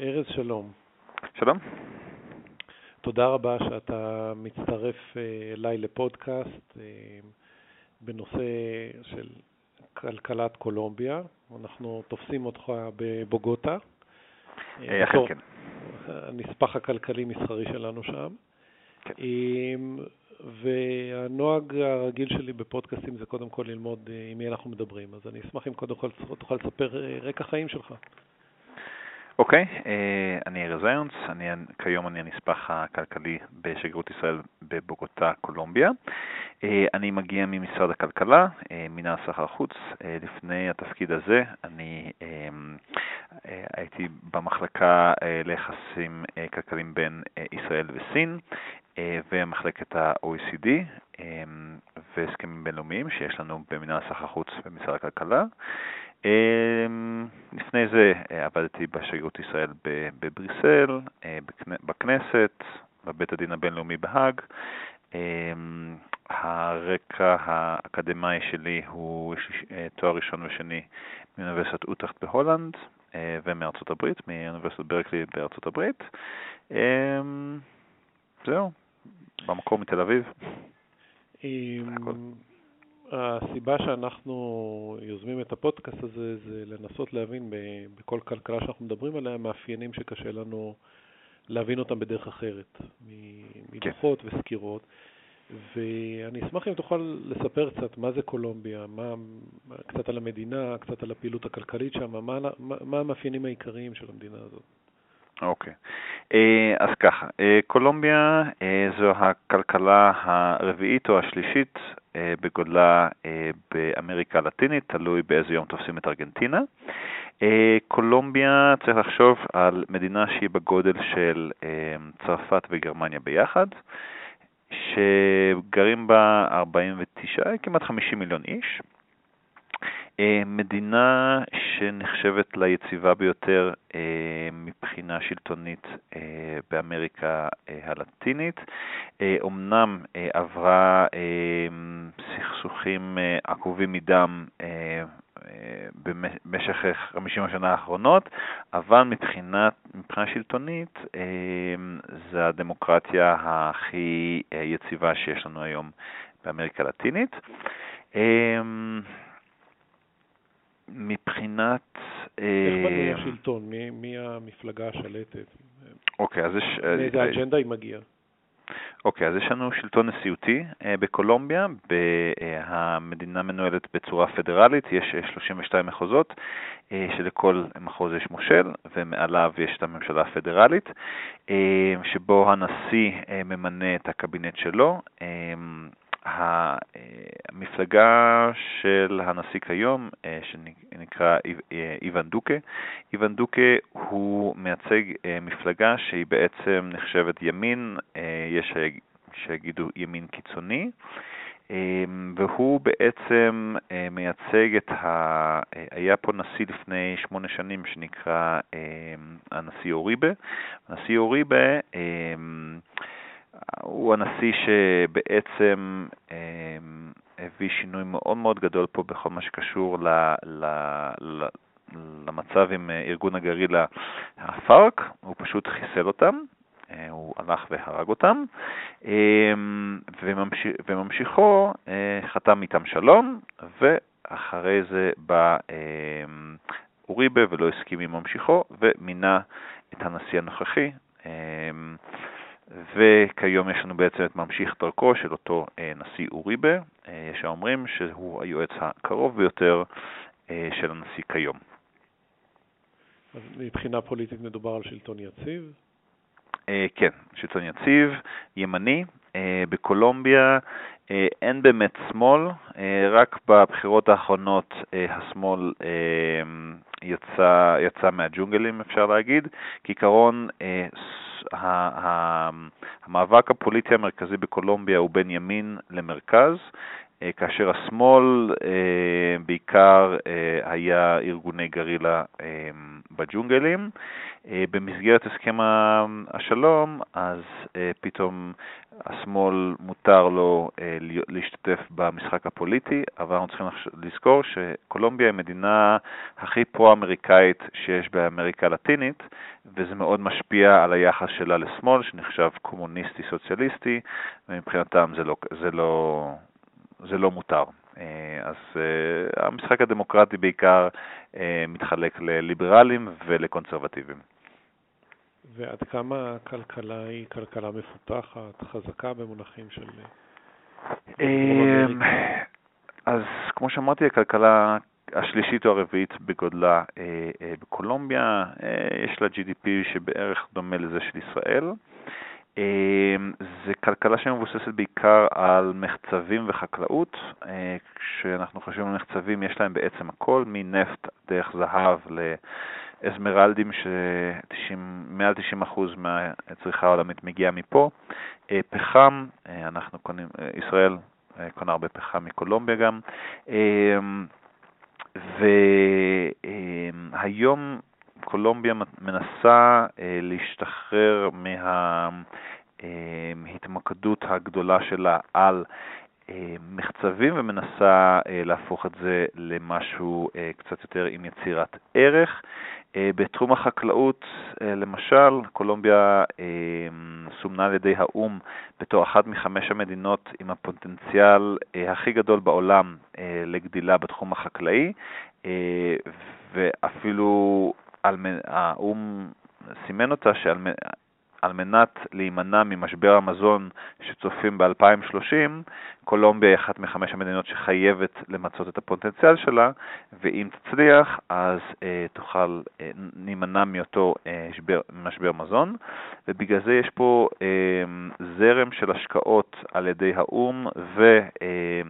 ארז, שלום. שלום. תודה רבה שאתה מצטרף אה, אליי לפודקאסט אה, בנושא של כלכלת קולומביה. אנחנו תופסים אותך בבוגוטה. אה, אכן כן. הנספח הכלכלי-מסחרי שלנו שם. כן. והנוהג הרגיל שלי בפודקאסטים זה קודם כל ללמוד עם מי אנחנו מדברים. אז אני אשמח אם קודם כל תוכל לספר רקע חיים שלך. אוקיי, אה, אני ארז איונס, כיום אני הנספח הכלכלי בשגרירות ישראל בבוגוטה, קולומביה. אה, אני מגיע ממשרד הכלכלה, אה, מנהל סחר חוץ. לפני התפקיד הזה אני הייתי במחלקה ליחסים כלכליים בין ישראל וסין ומחלקת ה-OECD והסכמים בינלאומיים שיש לנו במנהל סחר חוץ במשרד הכלכלה. אמ, לפני זה אה, עבדתי בשגרירות ישראל בבריסל, אה, בכנסת, בבית הדין הבינלאומי בהאג. אמ, הרקע האקדמאי שלי הוא אה, תואר ראשון ושני מאוניברסיטת אוטרחט בהולנד ומארצות הברית, מאוניברסיטת ברקלי בארצות הברית. אמ, זהו, במקור מתל אביב. הסיבה שאנחנו יוזמים את הפודקאסט הזה זה לנסות להבין בכל כלכלה שאנחנו מדברים עליה מאפיינים שקשה לנו להבין אותם בדרך אחרת, מדוחות כן. וסקירות. ואני אשמח אם תוכל לספר קצת מה זה קולומביה, מה, קצת על המדינה, קצת על הפעילות הכלכלית שם, מה, מה, מה המאפיינים העיקריים של המדינה הזאת. אוקיי, okay. אה, אז ככה, אה, קולומביה אה, זו הכלכלה הרביעית או השלישית בגודלה באמריקה הלטינית, תלוי באיזה יום תופסים את ארגנטינה. קולומביה, צריך לחשוב על מדינה שהיא בגודל של צרפת וגרמניה ביחד, שגרים בה 49, כמעט 50 מיליון איש. אה, מדינה שנחשבת ליציבה ביותר אה, מבחינה שלטונית אה, באמריקה הלטינית. אומנם עברה סכסוכים עקובים מדם במשך 50 השנה האחרונות, אבל מבחינת, מבחינה שלטונית זו הדמוקרטיה הכי יציבה שיש לנו היום באמריקה הלטינית. מבחינת... איך בנוי אה, השלטון? מי, מי המפלגה השלטת? אוקיי, אז יש... אה, מאיזה אג'נדה היא מגיעה? אוקיי, אז יש לנו שלטון נשיאותי אה, בקולומביה, המדינה מנוהלת בצורה פדרלית, יש 32 מחוזות, שלכל מחוז יש מושל, ומעליו יש את הממשלה הפדרלית, שבו הנשיא ממנה את הקבינט שלו. המפלגה של הנשיא כיום, אה, שנקרא איוון דוקה, איוון דוקה הוא מייצג אה, מפלגה שהיא בעצם נחשבת ימין, אה, יש שיגידו ימין קיצוני, והוא בעצם מייצג את ה... היה פה נשיא לפני שמונה שנים שנקרא הנשיא אוריבה. הנשיא אוריבה הוא הנשיא שבעצם אמ, הביא שינוי מאוד מאוד גדול פה בכל מה שקשור ל, ל, ל, למצב עם ארגון הגרילה הפארק, הוא פשוט חיסל אותם, אה, הוא הלך והרג אותם, אמ, וממשיך, וממשיכו אה, חתם איתם שלום, ואחרי זה בא אמ, אוריבה ולא הסכים עם ממשיכו, ומינה את הנשיא הנוכחי. וכיום יש לנו בעצם את ממשיך דרכו של אותו אה, נשיא אוריבה, אה, יש האומרים שהוא היועץ הקרוב ביותר אה, של הנשיא כיום. אז מבחינה פוליטית מדובר על שלטון יציב? כן, שלטון יציב, ימני. בקולומביה אין באמת שמאל, רק בבחירות האחרונות השמאל יצא, יצא מהג'ונגלים, אפשר להגיד. כעיקרון, המאבק הפוליטי המרכזי בקולומביה הוא בין ימין למרכז. כאשר השמאל בעיקר היה ארגוני גרילה בג'ונגלים. במסגרת הסכם השלום, אז פתאום השמאל מותר לו להשתתף במשחק הפוליטי, אבל אנחנו צריכים לזכור שקולומביה היא המדינה הכי פרו-אמריקאית שיש באמריקה הלטינית, וזה מאוד משפיע על היחס שלה לשמאל, שנחשב קומוניסטי-סוציאליסטי, ומבחינתם זה לא, זה לא, זה לא מותר. אה, אז uh, המשחק הדמוקרטי בעיקר uh, מתחלק לליברלים ולקונסרבטיבים. ועד כמה הכלכלה היא כלכלה מפותחת, חזקה במונחים של... אז כמו שאמרתי, הכלכלה השלישית או הרביעית בגודלה בקולומביה, יש לה GDP שבערך דומה לזה של ישראל. אמ, זה כלכלה שמבוססת בעיקר על מחצבים וחקלאות. אה, כשאנחנו חושבים על מחצבים, יש להם בעצם הכל, מנפט דרך זהב לאזמרלדים, שמעל 90% מהצריכה העולמית מגיעה מפה. אה, פחם, אה, אנחנו קונים, ישראל קונה הרבה פחם מקולומביה גם. אמ, והיום קולומביה מנסה להשתחרר מה... ההתמקדות הגדולה שלה על אה, מחצבים ומנסה אה, להפוך את זה למשהו אה, קצת יותר עם יצירת ערך. בתחום החקלאות, למשל, קולומביה סומנה על ידי האו"ם בתור אחת מחמש המדינות עם הפוטנציאל הכי גדול בעולם לגדילה בתחום החקלאי, ואפילו האו"ם סימן אותה שעל על מנת להימנע ממשבר המזון שצופים ב-2030, קולומביה היא אחת מחמש המדינות שחייבת למצות את הפוטנציאל שלה, ואם תצליח, אז אה, תוכל, אה, נימנע מאותו אה, משבר, משבר מזון, ובגלל זה יש פה אה, זרם של השקעות על ידי האו"ם ו... אה,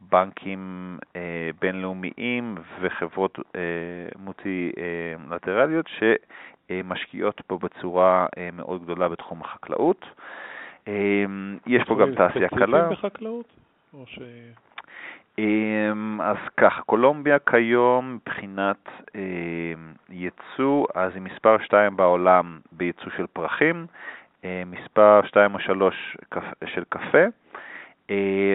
בנקים אה, בינלאומיים וחברות אה, מוטי-לטרליות אה, משקיעות פה בצורה אה, מאוד גדולה בתחום החקלאות. אה, יש פה גם תעשייה קלה. בחקלאות? ש... אמ, אז ככה, קולומביה כיום מבחינת ייצוא, אז היא מספר 2 בעולם בייצוא של פרחים, מספר 2 או 3 של קפה, אה,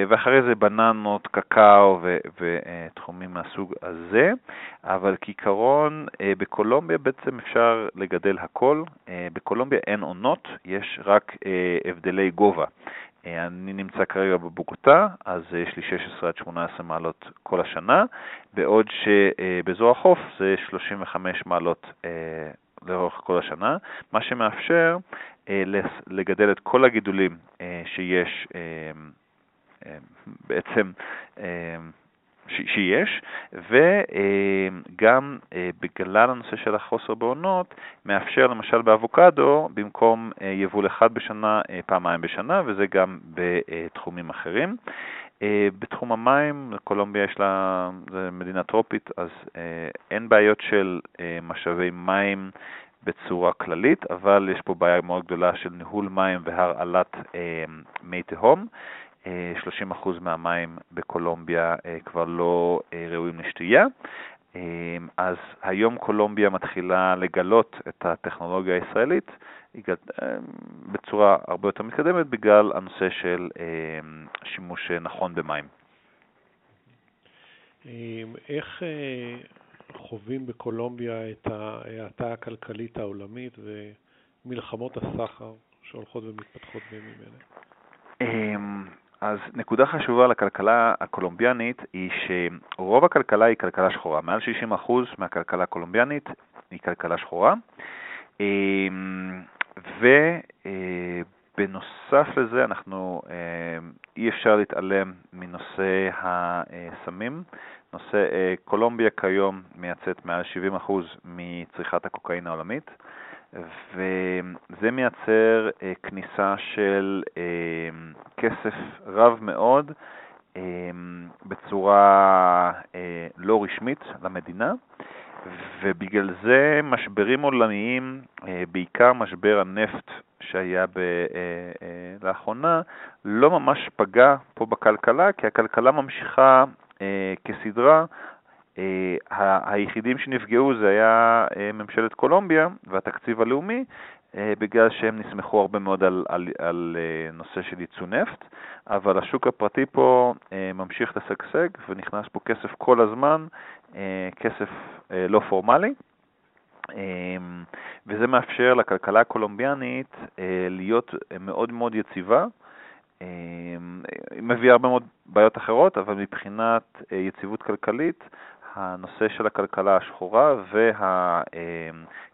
ואחרי זה בננות, קקאו ותחומים מהסוג הזה, אבל כעיקרון אה, בקולומביה בעצם אפשר לגדל הכל. אה, בקולומביה אין עונות, יש רק הבדלי גובה. אני נמצא כרגע בבוגוטה, אז יש לי 16 עד 18 מעלות כל השנה, בעוד שבאזור החוף זה 35 מעלות לאורך כל השנה, מה שמאפשר לגדל את כל הגידולים שיש בעצם שיש, וגם אה, בגלל הנושא של החוסר בעונות, מאפשר למשל באבוקדו, במקום אה, יבול אחד בשנה, אה, פעמיים בשנה, וזה גם בתחומים אחרים. בתחום המים, קולומביה יש לה, זו מדינה טרופית, אז אין בעיות של משאבי מים בצורה כללית, אבל יש פה בעיה מאוד גדולה של ניהול מים והרעלת מי תהום. 30% מהמים בקולומביה אה, כבר לא אה, ראויים לשתייה. אה, אז היום קולומביה מתחילה לגלות את הטכנולוגיה הישראלית בצורה הרבה יותר מתקדמת בגלל הנושא של שימוש נכון במים. איך חווים בקולומביה את ההאטה הכלכלית העולמית ומלחמות הסחר שהולכות ומתפתחות בימים אלה? אז נקודה חשובה לכלכלה הקולומביאנית היא שרוב הכלכלה היא כלכלה שחורה. מעל 60% מהכלכלה הקולומביאנית היא כלכלה שחורה. אמ, ובנוסף לזה, אנחנו, אמ, אי אפשר להתעלם מנושא הסמים. נושא, אה, קולומביה כיום מייצאת מעל 70% מצריכת הקוקאין העולמית. וזה מייצר אה, כניסה של אה, כסף רב מאוד אה, בצורה לא רשמית למדינה, ובגלל זה משברים עולמיים, בעיקר משבר הנפט שהיה ב, לאחרונה לא ממש פגע פה בכלכלה, כי הכלכלה ממשיכה כסדרה. היחידים שנפגעו זה היה ממשלת קולומביה והתקציב הלאומי, אה, בגלל שהם נסמכו הרבה מאוד על, על, על אה, נושא של ייצוא נפט, אבל השוק הפרטי פה אה, ממשיך לשגשג ונכנס פה כסף כל הזמן, כסף לא פורמלי, וזה מאפשר לכלכלה הקולומביאנית להיות מאוד מאוד יציבה. היא מביאה הרבה מאוד בעיות אחרות, אבל מבחינת יציבות כלכלית, הנושא של הכלכלה השחורה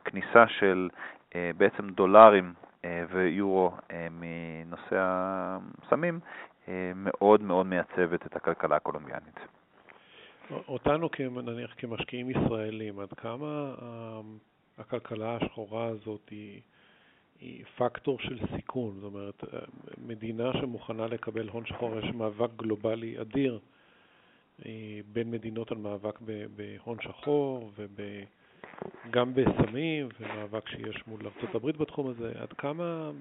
והכניסה של אה, בעצם דולרים אה, ויורו אה, מנושא הסמים מאוד מאוד מייצבת את הכלכלה הקולומביאנית. אותנו נניח כמשקיעים ישראלים, עד כמה הכלכלה השחורה הזאת היא, היא פקטור של סיכון? זאת אומרת, מדינה שמוכנה לקבל הון שחור, יש מאבק גלובלי אדיר בין מדינות על מאבק בהון שחור וב... גם בסמים ומאבק שיש מול ארה"ב בתחום הזה, עד כמה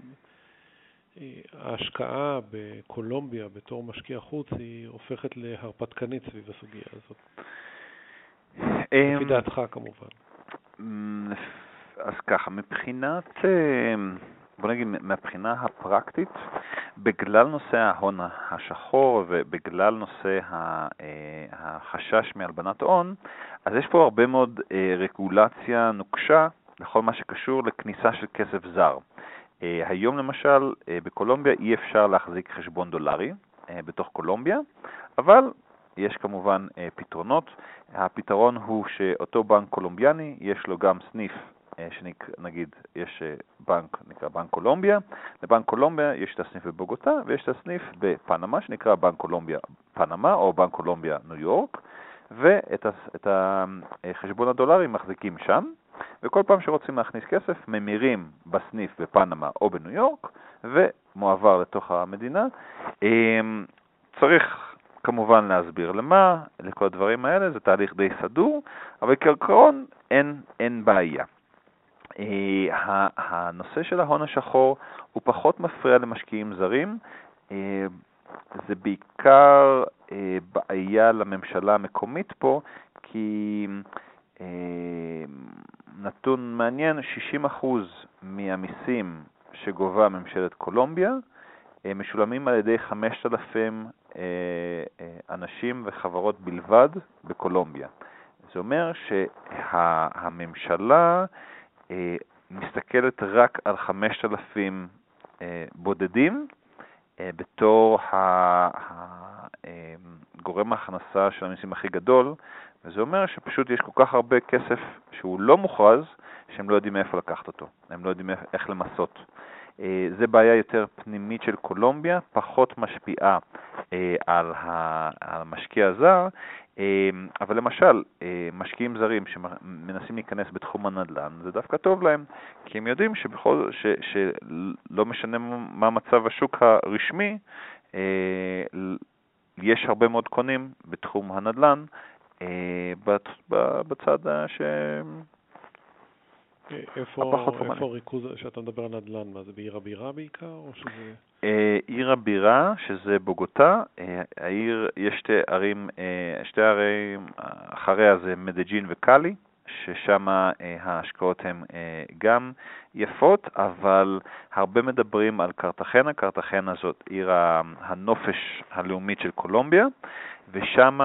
אה, ההשקעה בקולומביה בתור משקיע חוץ היא הופכת להרפתקנית סביב הסוגיה הזאת? לפי אמ, דעתך כמובן. אז ככה, מבחינת, אה, בוא נגיד, מהבחינה הפרקטית, בגלל נושא ההון השחור ובגלל נושא אה, החשש מהלבנת הון, אז יש פה הרבה מאוד אה, רגולציה נוקשה לכל מה שקשור לכניסה של כסף זר. אה, היום למשל בקולומביה אי אפשר להחזיק חשבון דולרי בתוך קולומביה, אבל יש כמובן פתרונות. הפתרון הוא שאותו בנק קולומביאני, יש לו גם סניף שנגיד יש אה, בנק, נקרא בנק קולומביה, לבנק קולומביה יש את הסניף בבוגוטה ויש את הסניף בפנמה שנקרא בנק קולומביה פנמה או בנק קולומביה ניו יורק, ואת החשבון הדולרים מחזיקים שם, וכל פעם שרוצים להכניס כסף ממירים בסניף בפנמה או בניו יורק ומועבר לתוך המדינה. אמ, צריך כמובן להסביר למה, לכל הדברים האלה, זה תהליך די סדור, אבל כעקרון אין, אין בעיה. אה, הנושא של ההון השחור הוא פחות מפריע למשקיעים זרים, אה, זה בעיקר אה, בעיה לממשלה המקומית פה, כי נתון מעניין, 60% מהמיסים שגובה ממשלת קולומביה משולמים על ידי 5,000 אנשים וחברות בלבד בקולומביה. זה אומר שהממשלה אה, מסתכלת רק על 5,000 אה, בודדים אה, בתור גורם ההכנסה של המיסים הכי גדול, וזה אומר שפשוט יש כל כך הרבה כסף שהוא לא מוכרז, שהם לא יודעים מאיפה לקחת אותו, הם לא יודעים איך למסות. זה בעיה יותר פנימית של קולומביה, פחות משפיעה על המשקיע הזר, אבל למשל, אה, משקיעים זרים שמנסים להיכנס בתחום הנדל"ן, זה דווקא טוב להם, כי הם יודעים שבכל, ש, שלא משנה מה מצב השוק הרשמי, אה, יש הרבה מאוד קונים בתחום הנדל"ן אה, בצד ש... איפה, איפה ריכוז, כשאתה מדבר על נדל"ן, מה זה בעיר הבירה בעיקר, או שזה... אה, עיר הבירה, שזה בוגוטה, אה, העיר, יש שתי ערים, אה, שתי ערים, אחריה זה מדג'ין וקאלי, ששם ההשקעות הן גם יפות, אבל הרבה מדברים על קרטחנה, קרטחנה זאת עיר הנופש הלאומית של קולומביה, ושם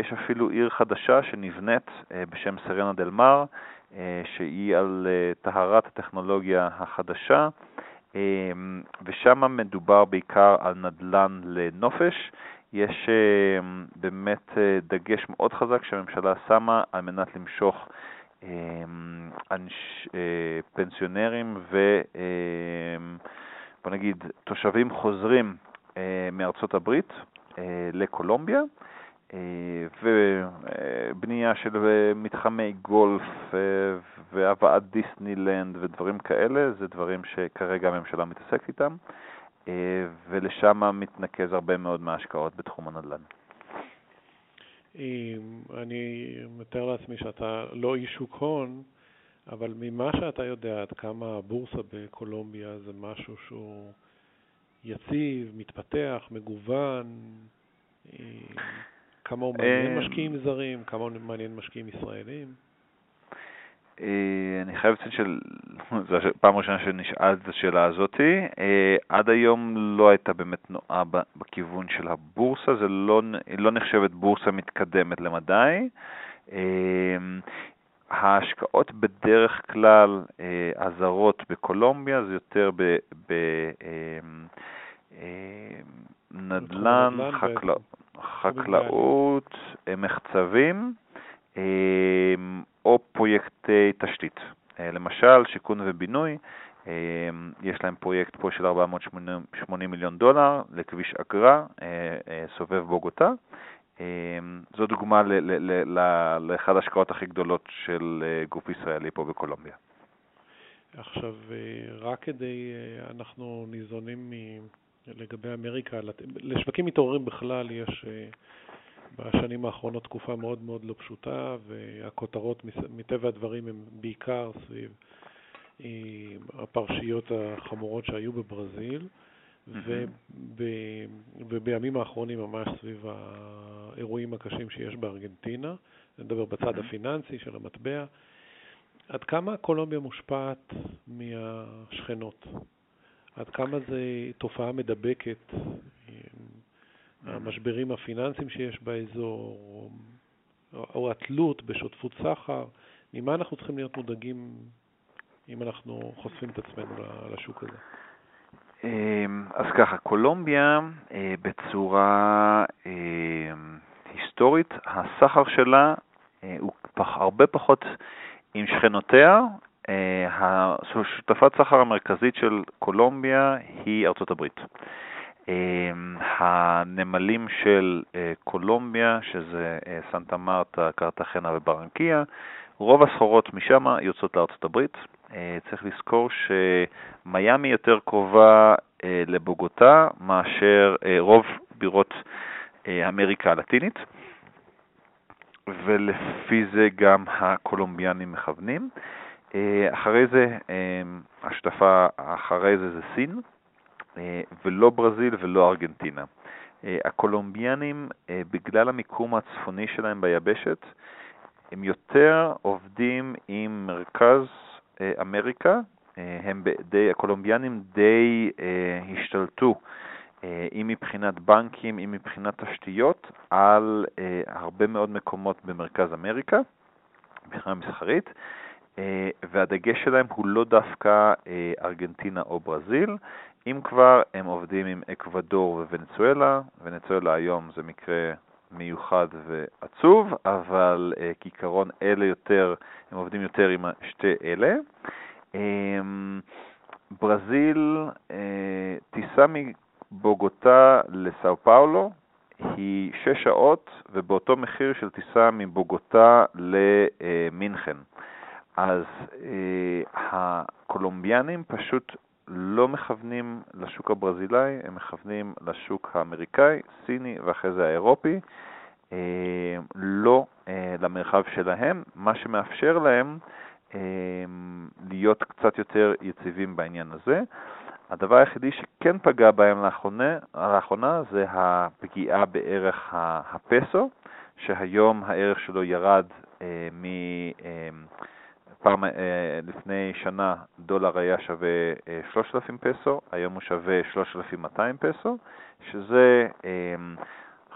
יש אפילו עיר חדשה שנבנית בשם סרנה דל מר, שהיא על טהרת הטכנולוגיה החדשה. אמ, ושם מדובר בעיקר על נדל"ן לנופש. יש אמ, באמת אה, דגש מאוד חזק שהממשלה שמה על מנת למשוך אנש, אה, פנסיונרים ו... בוא נגיד תושבים חוזרים אה, מארצות הברית לקולומביה. ובנייה של מתחמי גולף והבאת דיסנילנד ודברים כאלה, זה דברים שכרגע הממשלה מתעסקת איתם, ולשם מתנקז הרבה מאוד מההשקעות בתחום הנדל"ן. אני מתאר לעצמי שאתה לא איש שוק הון, אבל ממה שאתה יודע, עד כמה הבורסה בקולומביה זה משהו שהוא יציב, מתפתח, מגוון, אה, כמה הוא מעניין אה, משקיעים זרים, כמה הוא מעניין משקיעים ישראלים? אה, אני חייב לציין שזו הפעם הראשונה שנשאלת את השאלה הזאתי. עד היום לא הייתה באמת תנועה בכיוון של הבורסה, זה לא, לא נחשבת בורסה מתקדמת למדי. ההשקעות בדרך כלל הזרות בקולומביה זה יותר בנדל"ן, חקלאות, מחצבים או פרויקטי תשתית. למשל, שיכון ובינוי, יש להם פרויקט פה של 480 מיליון דולר לכביש אגרה, סובב בוגוטה. זו דוגמה לאחד ההשקעות הכי גדולות של גוף ישראלי פה בקולומביה. עכשיו, רק כדי, אנחנו ניזונים לגבי אמריקה, לשווקים מתעוררים בכלל יש בשנים האחרונות תקופה מאוד מאוד לא פשוטה, והכותרות מטבע הדברים הן בעיקר סביב הפרשיות החמורות שהיו בברזיל. ובימים האחרונים ממש סביב האירועים הקשים שיש בארגנטינה, אני מדבר בצד הפיננסי של המטבע. עד כמה קולומביה מושפעת מהשכנות? עד כמה זו תופעה מדבקת, המשברים הפיננסיים שיש באזור, או התלות בשותפות סחר, ממה אנחנו צריכים להיות מודאגים אם אנחנו חושפים את עצמנו לשוק הזה? אמ, אז ככה, קולומביה אה, בצורה אה, היסטורית, הסחר שלה אה, הוא הרבה פחות עם שכנותיה. השותפת סחר המרכזית של קולומביה היא ארצות הברית. הנמלים של קולומביה, שזה סנטה מרטה, קרטחנה וברנקיה, רוב הסחורות משם יוצאות לארצות הברית. אה, צריך לזכור שמיאמי יותר קרובה אה, לבוגוטה מאשר אה, רוב בירות אמריקה הלטינית, ולפי זה גם הקולומביאנים מכוונים. אחרי זה, השותפה אחרי זה זה סין, ולא ברזיל ולא ארגנטינה. הקולומביאנים, בגלל המיקום הצפוני שלהם ביבשת, הם יותר עובדים עם מרכז אה, אמריקה, אה, הם די, הקולומביאנים די אה, השתלטו, אם מבחינת בנקים, אם מבחינת תשתיות, על הרבה מאוד מקומות במרכז אמריקה, מבחינה מסחרית, והדגש שלהם הוא לא דווקא ארגנטינה או ברזיל, אם כבר הם עובדים עם אקוודור וונצואלה, ונצואלה היום זה מקרה מיוחד ועצוב, אבל uh, כעיקרון אלה יותר, הם עובדים יותר עם שתי אלה. ברזיל, uh, טיסה מבוגוטה לסאו פאולו היא שש שעות ובאותו מחיר של טיסה מבוגוטה למינכן. אז uh, הקולומביאנים פשוט לא מכוונים לשוק הברזילאי, הם מכוונים לשוק האמריקאי, סיני ואחרי זה האירופי, אה, לא אה, למרחב שלהם, מה שמאפשר להם אה, להיות קצת יותר יציבים בעניין הזה. הדבר היחידי שכן פגע בהם לאחרונה, לאחרונה זה הפגיעה בערך הפסו, שהיום הערך שלו ירד מ... פעם אה, לפני שנה דולר היה שווה 3,000 אה, פסו, היום הוא שווה 3,200 פסו, שזה אה,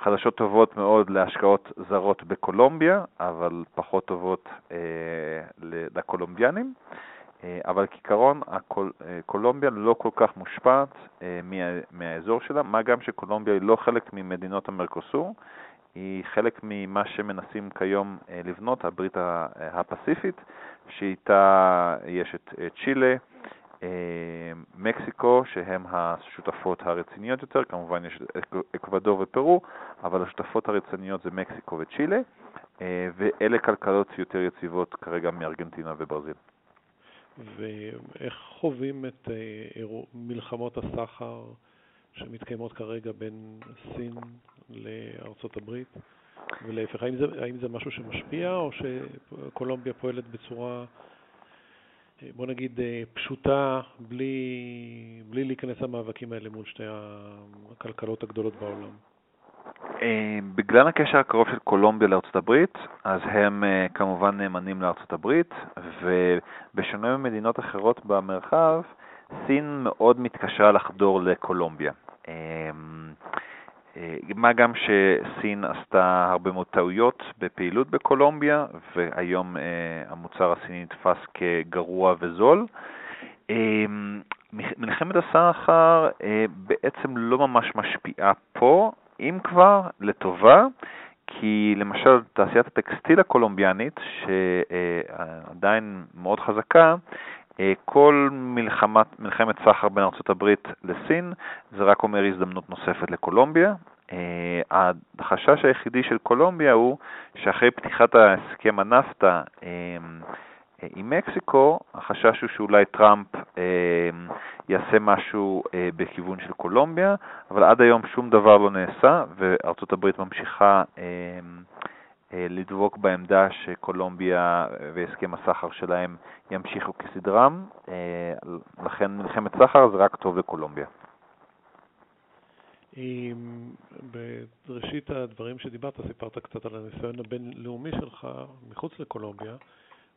חדשות טובות מאוד להשקעות זרות בקולומביה, אבל פחות טובות לקולומביאנים. אבל כעיקרון, קולומביה לא כל כך מושפעת מהאזור שלה, מה גם שקולומביה היא לא חלק ממדינות המרקוסור, היא חלק ממה שמנסים כיום לבנות, הברית הפסיפית, שאיתה יש את צ'ילה, אה, מקסיקו, שהן השותפות הרציניות יותר, כמובן יש אקוודור ופרו, אבל השותפות הרציניות זה מקסיקו וצ'ילה, אה, ואלה כלכלות יותר יציבות כרגע מארגנטינה וברזיל. ואיך חווים את אה, מלחמות הסחר שמתקיימות כרגע בין סין לארצות הברית? ולהפך, האם זה, האם זה משהו שמשפיע, או שקולומביה פועלת בצורה בוא נגיד, פשוטה, בלי, בלי להיכנס למאבקים האלה מול שתי הכלכלות הגדולות בעולם? אה, בגלל הקשר הקרוב של קולומביה לארצות הברית, אז הם אה, כמובן נאמנים לארצות הברית, ובשונה ממדינות אחרות במרחב, סין מאוד מתקשה לחדור לקולומביה. אה, מה גם שסין עשתה הרבה מאוד טעויות בפעילות בקולומביה, והיום המוצר הסיני נתפס כגרוע וזול. מלחמת הסחר בעצם לא ממש משפיעה פה, אם כבר, לטובה, כי למשל תעשיית הטקסטיל הקולומביאנית, שעדיין מאוד חזקה, כל מלחמת, מלחמת סחר בין ארה"ב לסין זה רק אומר הזדמנות נוספת לקולומביה. החשש היחידי של קולומביה הוא שאחרי פתיחת ההסכם הנפטה עם מקסיקו, החשש הוא שאולי טראמפ אה, יעשה משהו אה, בכיוון של קולומביה, אבל עד היום שום דבר לא נעשה, וארצות הברית ממשיכה אה, אה, לדבוק בעמדה שקולומביה והסכם הסחר שלהם ימשיכו כסדרם, אה, לכן מלחמת סחר זה רק טוב לקולומביה. בראשית הדברים שדיברת, סיפרת קצת על הניסיון הבינלאומי שלך מחוץ לקולומביה.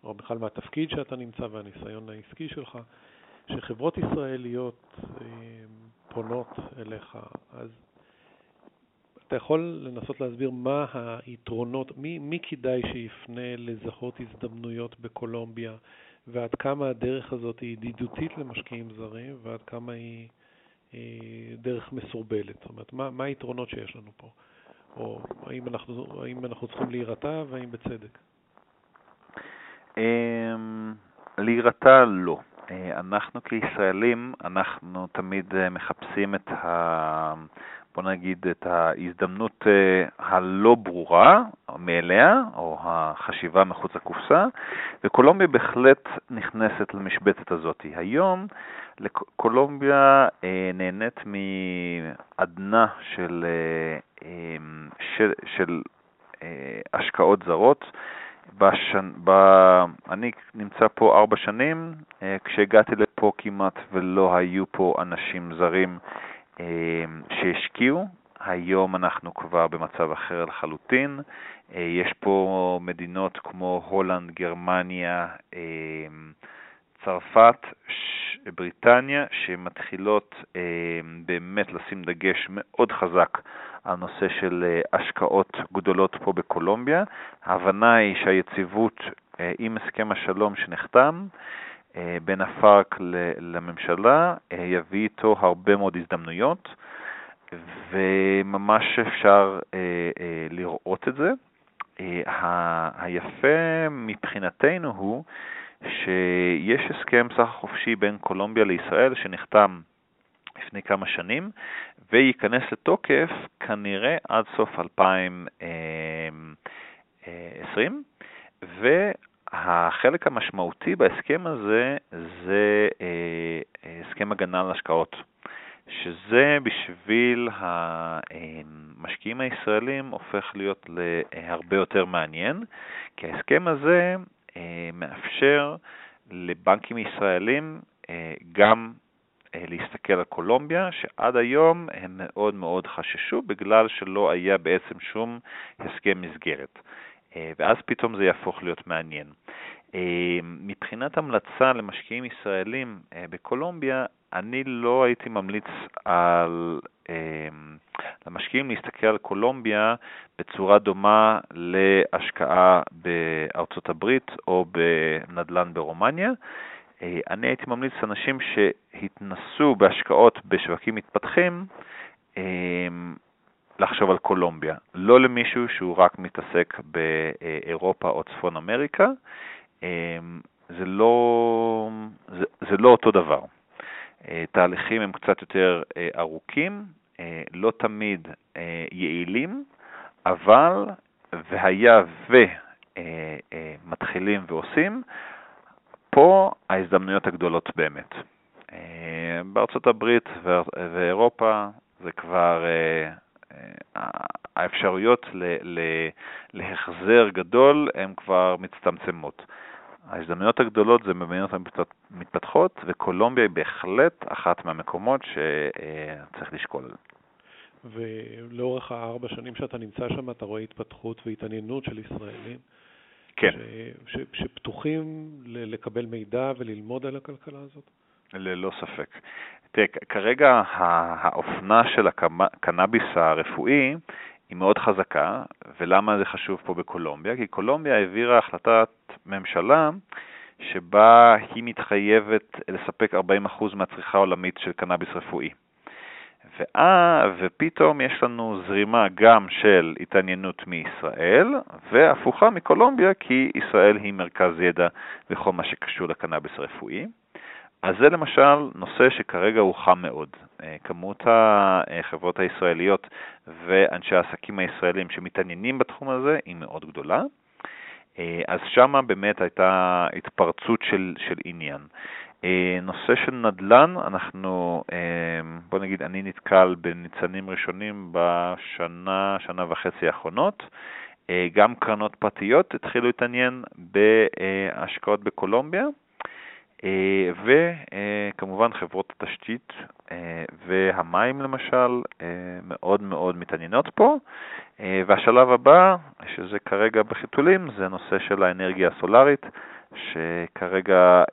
או בכלל מהתפקיד שאתה נמצא והניסיון העסקי שלך, שחברות ישראליות אה, פונות אליך, אז אתה יכול לנסות להסביר מה היתרונות, מי, מי כדאי שיפנה לזהות הזדמנויות בקולומביה, ועד כמה הדרך הזאת היא ידידותית למשקיעים זרים, ועד כמה היא אה, דרך מסורבלת. זאת אומרת, מה, מה היתרונות שיש לנו פה? או האם אנחנו, האם אנחנו צריכים להירתע, והאם בצדק? אמ, להירתע לא. אה, אנחנו כישראלים, אנחנו תמיד אה, מחפשים את ה... בוא נגיד, את ההזדמנות אה, הלא ברורה מאליה, או החשיבה מחוץ לקופסה, וקולומביה בהחלט נכנסת למשבצת הזאת. היום קולומביה נהנית מעדנה של, של, של השקעות זרות. בשנ... ב... אני נמצא פה ארבע שנים, אה, כשהגעתי לפה כמעט ולא היו פה אנשים זרים אה, שהשקיעו. היום אנחנו כבר במצב אחר לחלוטין. אה, יש פה מדינות כמו הולנד, גרמניה, צרפת, בריטניה, שמתחילות באמת לשים דגש מאוד חזק על נושא של אה, השקעות גדולות פה בקולומביה. ההבנה היא שהיציבות אה, עם הסכם השלום שנחתם בין הפארק לממשלה יביא איתו הרבה מאוד הזדמנויות, וממש אפשר לראות את זה. היפה מבחינתנו הוא שיש הסכם סחר חופשי בין קולומביה לישראל שנחתם לפני כמה שנים, וייכנס לתוקף כנראה עד סוף 2020, והחלק המשמעותי בהסכם הזה זה אה, הסכם הגנה על השקעות, שזה בשביל המשקיעים הישראלים הופך להיות להרבה יותר מעניין, כי ההסכם הזה אה, מאפשר לבנקים ישראלים אה, גם אה, להסתכל על קולומביה, שעד היום הם מאוד מאוד חששו בגלל שלא היה בעצם שום הסכם מסגרת. אה, ואז פתאום זה יהפוך להיות מעניין. אה, מבחינת המלצה למשקיעים ישראלים בקולומביה, אני לא הייתי ממליץ על למשקיעים להסתכל על קולומביה בצורה דומה להשקעה בארצות הברית או בנדל"ן ברומניה. אה, אני הייתי ממליץ לאנשים שהתנסו בהשקעות בשווקים מתפתחים, אה, לחשוב על קולומביה, לא למישהו שהוא רק מתעסק באירופה או צפון אמריקה, אה, זה לא, זה, זה לא אותו דבר. תהליכים הם קצת יותר ארוכים, לא תמיד יעילים, אבל והיה ומתחילים ועושים, פה ההזדמנויות הגדולות באמת. אה, בארצות הברית ואירופה זה כבר, אה, אה, האפשרויות להחזר גדול הן כבר מצטמצמות. ההזדמנויות הגדולות זה במדינות המתפתחות, וקולומביה היא בהחלט אחת מהמקומות שצריך לשקול. ולאורך הארבע שנים שאתה נמצא שם, אתה רואה התפתחות והתעניינות של ישראלים. כן. ש, ש, שפתוחים לקבל מידע וללמוד על הכלכלה הזאת? ללא ספק. תראה, כרגע האופנה של הקנאביס הרפואי היא מאוד חזקה, ולמה זה חשוב פה בקולומביה? כי קולומביה העבירה החלטת ממשלה שבה היא מתחייבת לספק 40% מהצריכה העולמית של קנאביס רפואי. ואה, ופתאום יש לנו זרימה גם של התעניינות מישראל, והפוכה מקולומביה, כי ישראל היא מרכז ידע בכל מה שקשור לקנאביס רפואי. אז זה למשל נושא שכרגע הוא חם מאוד. אה, כמות החברות הישראליות ואנשי העסקים הישראלים שמתעניינים בתחום הזה היא מאוד גדולה. אה, אז שם באמת הייתה התפרצות של, של עניין. אה, נושא של נדל"ן, אנחנו, בוא נגיד, אני נתקל בניצנים ראשונים בשנה, שנה וחצי האחרונות. גם קרנות פרטיות התחילו להתעניין בהשקעות בקולומביה. אה, וכמובן חברות התשתית אה, והמים למשל אה, מאוד מאוד מתעניינות פה. והשלב הבא, שזה כרגע בחיתולים, זה הנושא של האנרגיה הסולארית, שכרגע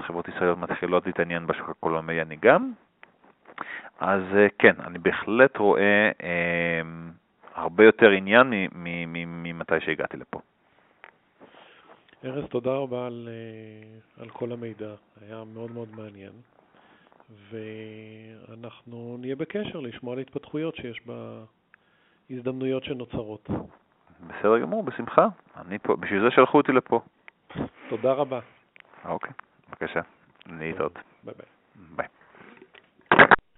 חברות ישראליות מתחילות להתעניין בשוק הקולומביאני גם. אז כן, אני בהחלט רואה הרבה יותר עניין ממתי שהגעתי לפה. ארז, תודה רבה על, אה, על כל המידע, היה מאוד מאוד מעניין, ואנחנו נהיה בקשר לשמוע על התפתחויות שיש בהזדמנויות שנוצרות. בסדר גמור, בשמחה. אני פה, בשביל זה שלחו אותי לפה. תודה רבה. אוקיי, בבקשה. להתראות. ביי ביי. ביי.